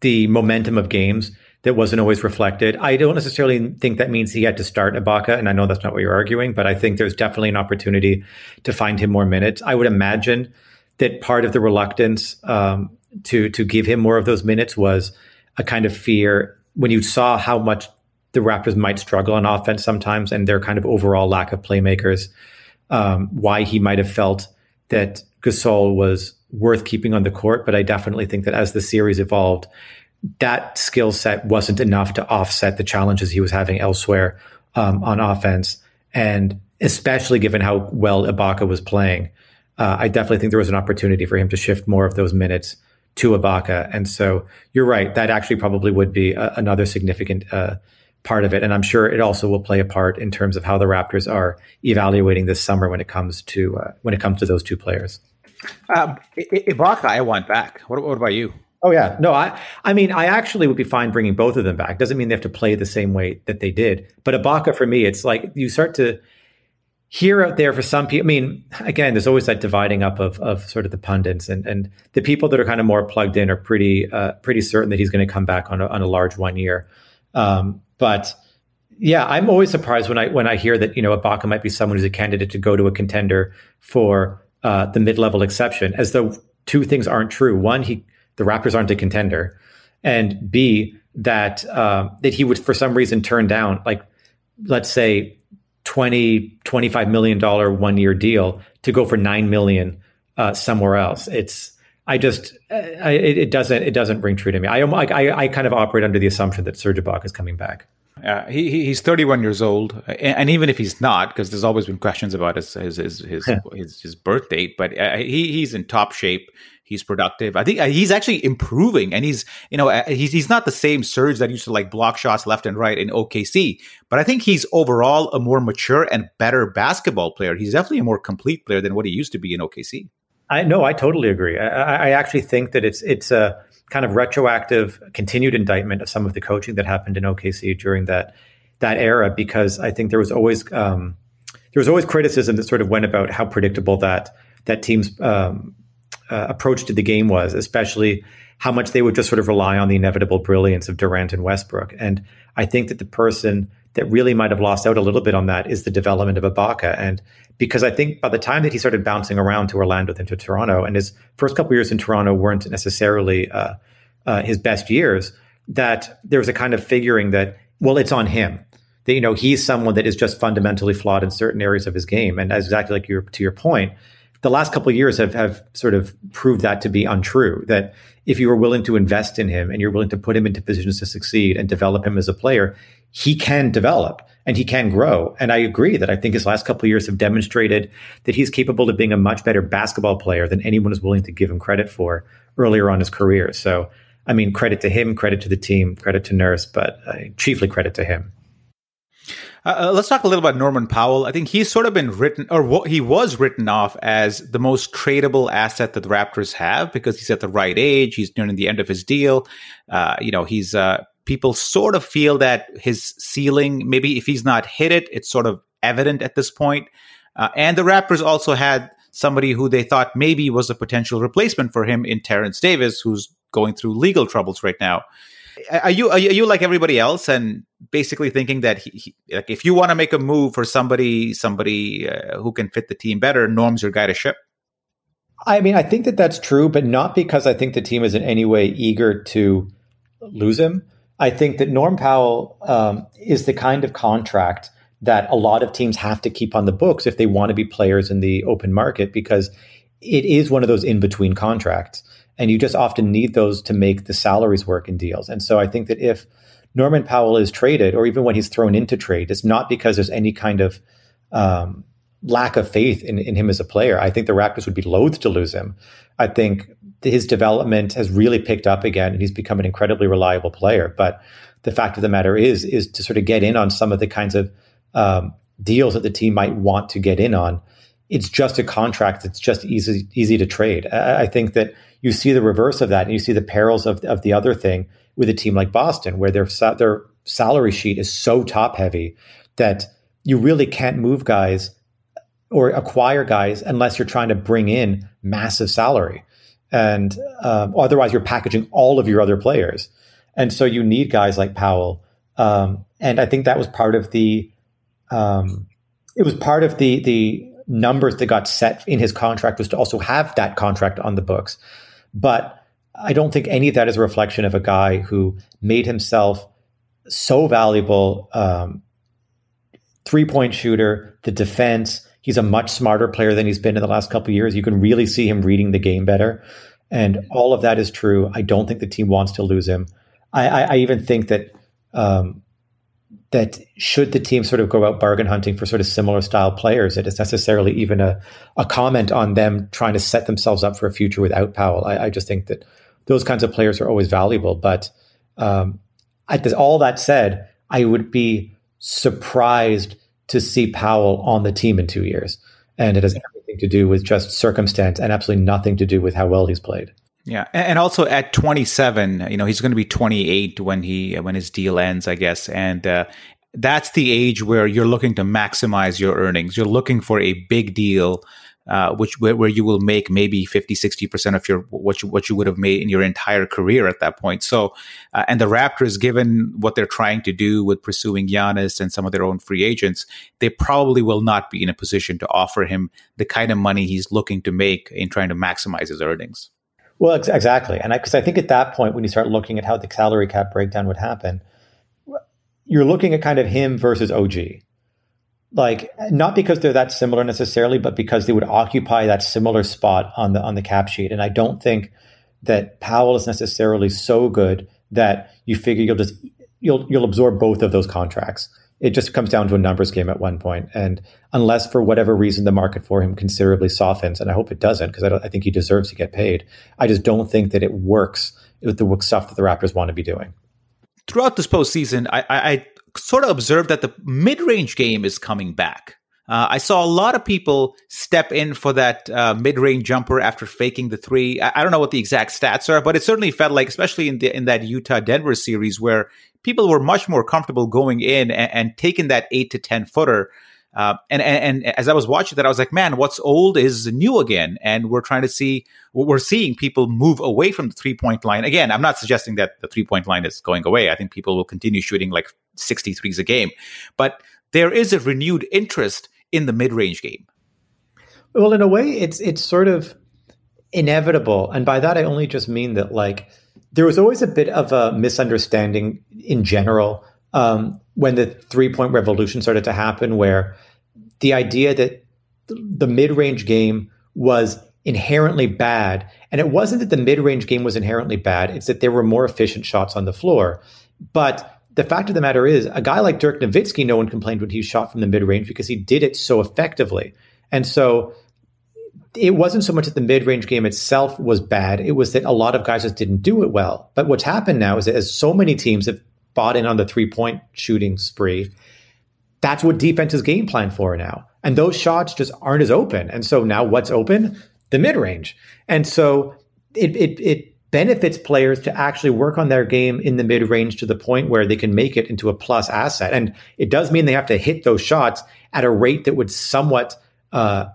[SPEAKER 3] the momentum of games that wasn't always reflected. I don't necessarily think that means he had to start Ibaka, and I know that's not what you're arguing, but I think there's definitely an opportunity to find him more minutes. I would imagine that part of the reluctance um, to to give him more of those minutes was a kind of fear when you saw how much the Raptors might struggle on offense sometimes, and their kind of overall lack of playmakers. Um, why he might have felt that Gasol was worth keeping on the court, but I definitely think that as the series evolved, that skill set wasn't enough to offset the challenges he was having elsewhere um, on offense. And especially given how well Ibaka was playing, uh, I definitely think there was an opportunity for him to shift more of those minutes to Ibaka. And so you're right. That actually probably would be a, another significant uh, part of it. And I'm sure it also will play a part in terms of how the Raptors are evaluating this summer when it comes to uh, when it comes to those two players.
[SPEAKER 2] Um, Ibaka, I want back. What, what about you?
[SPEAKER 3] Oh yeah, no, I I mean I actually would be fine bringing both of them back. Doesn't mean they have to play the same way that they did. But Ibaka for me, it's like you start to hear out there for some people. I mean, again, there's always that dividing up of of sort of the pundits and and the people that are kind of more plugged in are pretty uh, pretty certain that he's going to come back on a, on a large one year. Um, but Yeah, I'm always surprised when I when I hear that you know Ibaka might be someone who's a candidate to go to a contender for uh, the mid level exception, as though two things aren't true. One, he the Raptors aren't a contender, and B that uh, that he would for some reason turn down like let's say 20 25 million dollar one year deal to go for 9 million uh, somewhere else it's I just I, it, doesn't it doesn't ring true to me. I, I I kind of operate under the assumption that Serge Ibaka is coming back.
[SPEAKER 2] Uh, he he's 31 years old, and, and even if he's not, because there's always been questions about his his his his, his, his birth date, but uh, he he's in top shape. He's productive. I think uh, he's actually improving, and he's you know uh, he's he's not the same Serge that used to like block shots left and right in OKC, but I think he's overall a more mature and better basketball player. He's definitely a more complete player than what he used to be in OKC.
[SPEAKER 3] I no, I totally agree. I, I actually think that it's it's a kind of retroactive, continued indictment of some of the coaching that happened in OKC during that that era, because I think there was always um, there was always criticism that sort of went about how predictable that that team's um, uh, approach to the game was, especially how much they would just sort of rely on the inevitable brilliance of Durant and Westbrook. And I think that the person that really might have lost out a little bit on that is the development of Ibaka. And because I think by the time that he started bouncing around to Orlando then to Toronto, and his first couple years in Toronto weren't necessarily uh, uh, his best years, that there was a kind of figuring that, well, it's on him. That, you know, he's someone that is just fundamentally flawed in certain areas of his game. And as exactly like your, to your point, the last couple of years have, have sort of proved that to be untrue. That if you are willing to invest in him and you're willing to put him into positions to succeed and develop him as a player, he can develop and he can grow. And I agree that I think his last couple of years have demonstrated that he's capable of being a much better basketball player than anyone is willing to give him credit for earlier on his career. So, I mean, credit to him, credit to the team, credit to Nurse, but uh, chiefly credit to him.
[SPEAKER 2] Uh, uh let's talk a little about Norman Powell. I think he's sort of been written, or he was written off as the most tradable asset that the Raptors have because he's at the right age. He's nearing the end of his deal. Uh, you know, he's uh, people sort of feel that his ceiling, maybe if he's not hit it, it's sort of evident at this point. Uh, and the Raptors also had somebody who they thought maybe was a potential replacement for him in Terrence Davis, who's going through legal troubles right now. Are you are you, like everybody else and basically thinking that he, he, like if you want to make a move for somebody somebody uh, who can fit the team better, Norm's your guy to ship?
[SPEAKER 3] I mean, I think that that's true, but not because I think the team is in any way eager to lose him. I think that Norm Powell um, is the kind of contract that a lot of teams have to keep on the books if they want to be players in the open market because it is one of those in between contracts. And you just often need those to make the salaries work in deals. And so I think that if Norman Powell is traded, or even when he's thrown into trade, it's not because there's any kind of um, lack of faith in, in him as a player. I think the Raptors would be loath to lose him. I think his development has really picked up again and he's become an incredibly reliable player. But the fact of the matter is, is to sort of get in on some of the kinds of um, deals that the team might want to get in on. It's just a contract that's just easy easy to trade. I, I think that you see the reverse of that, and you see the perils of, of the other thing with a team like Boston, where their their salary sheet is so top heavy that you really can't move guys or acquire guys unless you're trying to bring in massive salary and um, otherwise you're packaging all of your other players. And so you need guys like Powell. Um, and I think that was part of the, um, it was part of the the numbers that got set in his contract was to also have that contract on the books. But I don't think any of that is a reflection of a guy who made himself so valuable. Um, three point shooter, the defense, He's a much smarter player than he's been in the last couple years. You can really see him reading the game better. And all of that is true. I don't think the team wants to lose him. I, I, I even think that um, that should the team sort of go out bargain hunting for sort of similar style players, it is necessarily even a, a comment on them trying to set themselves up for a future without Powell. I, I just think that those kinds of players are always valuable. But um, I, all that said, I would be surprised to see Powell on the team in two years. And it has everything to do with just circumstance and absolutely nothing to do with how well he's played.
[SPEAKER 2] Yeah, and also at 27, you know, he's going to be 28 when he when his deal ends, I guess, and uh, that's the age where you're looking to maximize your earnings. You're looking for a big deal uh, which where, you will make maybe 50, 60% of your what you what you would have made in your entire career at that point. So, uh, and the Raptors, given what they're trying to do with pursuing Giannis and some of their own free agents, they probably will not be in a position to offer him the kind of money he's looking to make in trying to maximize his earnings.
[SPEAKER 3] Well, ex- exactly, and because I, I think at that point, when you start looking at how the salary cap breakdown would happen, you're looking at kind of him versus OG like not because they're that similar necessarily, but because they would occupy that similar spot on the on the cap sheet. And I don't think that Powell is necessarily so good that you figure you'll just you'll you'll absorb both of those contracts. It just comes down to a numbers game at one point, and unless for whatever reason the market for him considerably softens, and I hope it doesn't because I, I think he deserves to get paid. I just don't think that it works with the stuff that the Raptors want to be doing.
[SPEAKER 2] Throughout this postseason, I, I sort of observed that the mid range game is coming back. Uh, I saw a lot of people step in for that uh, mid-range jumper after faking the three. I, I, don't know what the exact stats are, but it certainly felt like, especially in the in that Utah Denver series, where people were much more comfortable going in and, and taking that eight to ten footer uh, and, and, and as I was watching that, I was like, man, what's old is new again, and we're trying to see we're seeing people move away from the three point line. Again, I'm not suggesting that the three point line is going away. I think people will continue shooting like 63s a game, but there is a renewed interest in the mid range game.
[SPEAKER 3] Well, in a way, it's it's sort of inevitable, and by that I only just mean that like there was always a bit of a misunderstanding in general um, when the three point revolution started to happen, where the idea that the mid range game was inherently bad. And it wasn't that the mid range game was inherently bad, it's that there were more efficient shots on the floor. But the fact of the matter is, a guy like Dirk Nowitzki, no one complained when he shot from the mid range because he did it so effectively. And so it wasn't so much that the mid range game itself was bad, it was that a lot of guys just didn't do it well. But what's happened now is that as so many teams have bought in on the three point shooting spree. That's what defense is game plan for now. And those shots just aren't as open. And so now what's open? The mid range. And so it, it, it benefits players to actually work on their game in the mid range to the point where they can make it into a plus asset. And it does mean they have to hit those shots at a rate that would somewhat uh,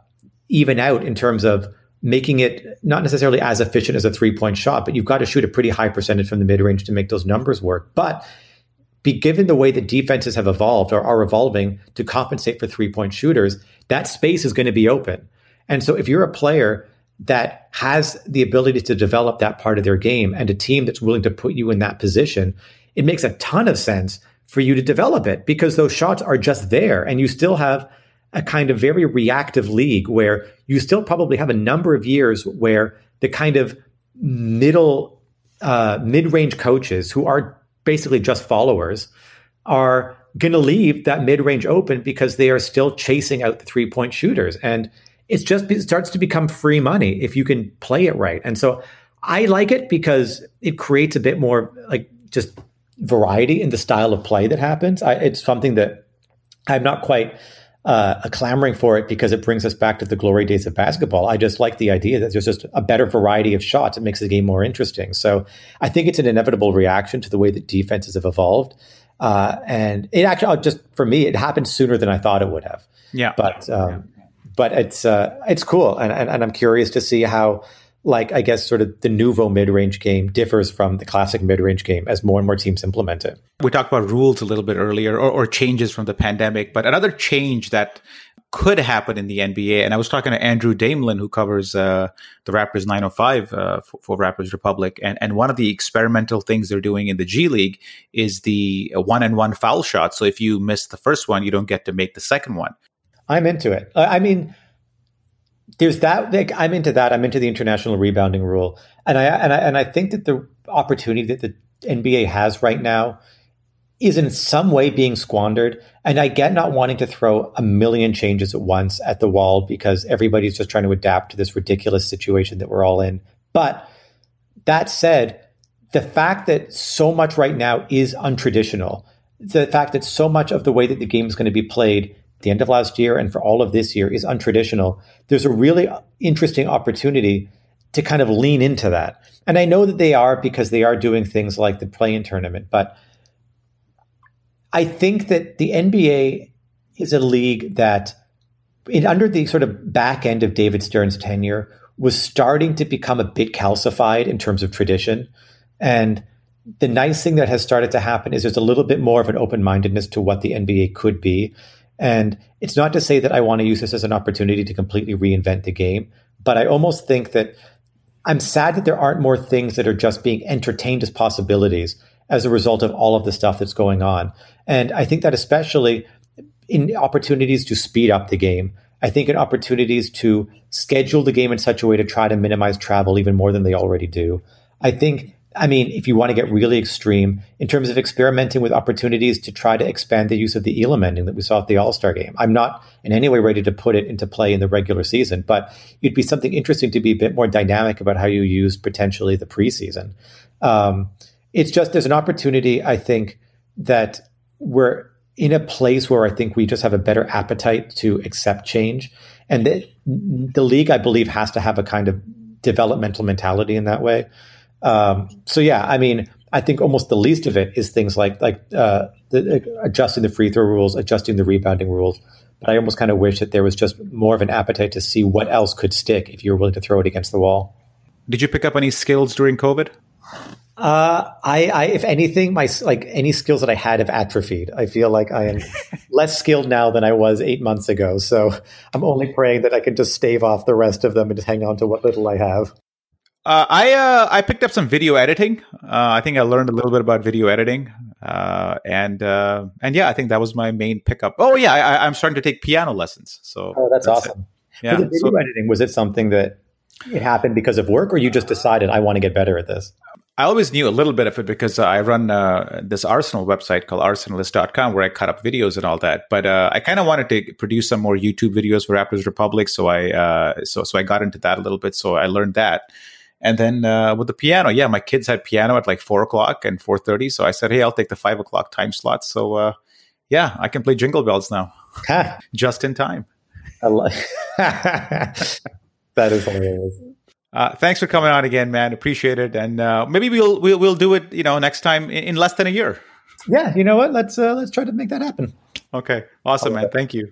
[SPEAKER 3] even out in terms of making it not necessarily as efficient as a three point shot, but you've got to shoot a pretty high percentage from the mid range to make those numbers work. But be given the way that defenses have evolved or are evolving to compensate for three point shooters, that space is going to be open. And so if you're a player that has the ability to develop that part of their game and a team that's willing to put you in that position, it makes a ton of sense for you to develop it because those shots are just there and you still have a kind of very reactive league where you still probably have a number of years where the kind of middle uh, mid-range coaches who are basically just followers, are going to leave that mid range open because they are still chasing out the three point shooters. And it's just it starts to become free money if you can play it right. And so I like it because it creates a bit more like just variety in the style of play that happens. I, it's something that I'm not quite uh, clamoring for it because it brings us back to the glory days of basketball. I just like the idea that there's just a better variety of shots. It makes the game more interesting. So I think it's an inevitable reaction to the way that defenses have evolved. Uh, and it actually just for me, it happened sooner than I thought it would have.
[SPEAKER 2] Yeah.
[SPEAKER 3] But um. But it's uh, it's cool, and, and and I'm curious to see how like I guess sort of the nouveau mid-range game differs from the classic mid-range game as more and more teams implement it.
[SPEAKER 2] We talked about rules a little bit earlier or, or changes from the pandemic, but another change that could happen in the NBA, and I was talking to Andrew Damelin, who covers uh, the Raptors 905 uh, for, for, Raptors Republic, and, and one of the experimental things they're doing in the G League is the one and one foul shot. So if you miss the first one, you don't get to make the second one.
[SPEAKER 3] I'm into it. I mean, there's that like, i'm into that. I'm into the international rebounding rule. And i and i and i think that the opportunity that the nba has right now is in some way being squandered. And i get not wanting to throw a million changes at once at the wall because everybody's just trying to adapt to this ridiculous situation that we're all in. But that said the fact that so much right now is untraditional the fact that so much of the way that the game is going to be played the end of last year and for all of this year is untraditional, there's a really interesting opportunity to kind of lean into that. And I know that they are because they are doing things like the play in tournament, but I think that the NBA is a league that in, under the sort of back end of David Stern's tenure, was starting to become a bit calcified in terms of tradition. And the nice thing that has started to happen is there's a little bit more of an open mindedness to what the NBA could be. And it's not to say that I want to use this as an opportunity to completely reinvent the game, but I almost think that I'm sad that there aren't more things that are just being entertained as possibilities as a result of all of the stuff that's going on. And I think that especially in opportunities to speed up the game, I think in opportunities to schedule the game in such a way to try to minimize travel even more than they already do. I think I mean, if you want to get really extreme in terms of experimenting with opportunities to try to expand the use of the Elam ending that we saw at the All Star game, I'm not in any way ready to put it into play in the regular season, but it'd be something interesting to be a bit more dynamic about how you use potentially the preseason. Um, it's just there's an opportunity, I think, that we're in a place where I think we just have a better appetite to accept change. And the, the league, I believe, has to have a kind of developmental mentality in that way. Um, so yeah, I mean, I think almost the least of it is things like like uh, the, uh, adjusting the free throw rules, adjusting the rebounding rules. But I almost kind of wish that there was just more of an appetite to see what else could stick if you were willing to throw it against the wall.
[SPEAKER 2] Did you pick up any skills during COVID?
[SPEAKER 3] Uh, I, I, if anything, my like any skills that I had have atrophied. I feel like I am less skilled now than I was eight months ago. So I'm only praying that I can just stave off the rest of them and just hang on to what little I have.
[SPEAKER 2] Uh, I uh, I picked up some video editing. Uh, I think I learned a little bit about video editing, uh, and uh, and yeah, I think that was my main pickup. Oh yeah, I, am starting to take piano lessons. So
[SPEAKER 3] oh, that's, that's awesome. It. Yeah, For the video so, editing was it something that it happened because of work, or you just decided I want to get better at this?
[SPEAKER 2] I always knew a little bit of it because I run uh, this Arsenal website called arsenalist.com where I cut up videos and all that. But uh, I kind of wanted to produce some more YouTube videos for Raptors Republic, so I uh, so so I got into that a little bit. So I learned that. And then uh, with the piano, yeah, my kids had piano at like four o'clock and four thirty. So I said, hey, I'll take the five o'clock time slot. So uh, yeah, I can play Jingle Bells now, just in time.
[SPEAKER 3] Lo- that is hilarious.
[SPEAKER 2] Uh, thanks for coming on again, man. Appreciate it, and uh, maybe we'll, we'll we'll do it, you know, next time in, in less than a year.
[SPEAKER 3] Yeah, you know what? Let's uh, let's try to make that happen.
[SPEAKER 2] Okay, awesome, man. Thank you.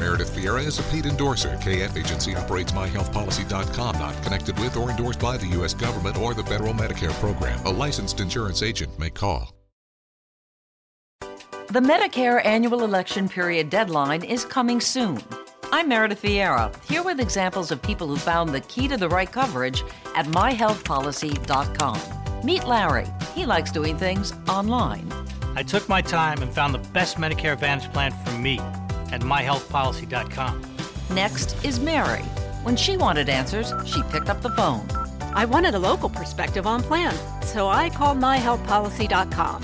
[SPEAKER 4] Meredith Vieira is a paid endorser. KF Agency operates myhealthpolicy.com, not connected with or endorsed by the U.S. government or the federal Medicare program. A licensed insurance agent may call.
[SPEAKER 5] The Medicare annual election period deadline is coming soon. I'm Meredith Vieira, here with examples of people who found the key to the right coverage at myhealthpolicy.com. Meet Larry. He likes doing things online.
[SPEAKER 6] I took my time and found the best Medicare Advantage plan for me at myhealthpolicy.com.
[SPEAKER 5] Next is Mary. When she wanted answers, she picked up the phone.
[SPEAKER 7] I wanted a local perspective on plan, so I called myhealthpolicy.com.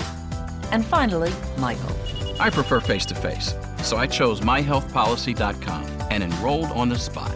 [SPEAKER 5] And finally, Michael.
[SPEAKER 8] I prefer face to face, so I chose myhealthpolicy.com and enrolled on the spot.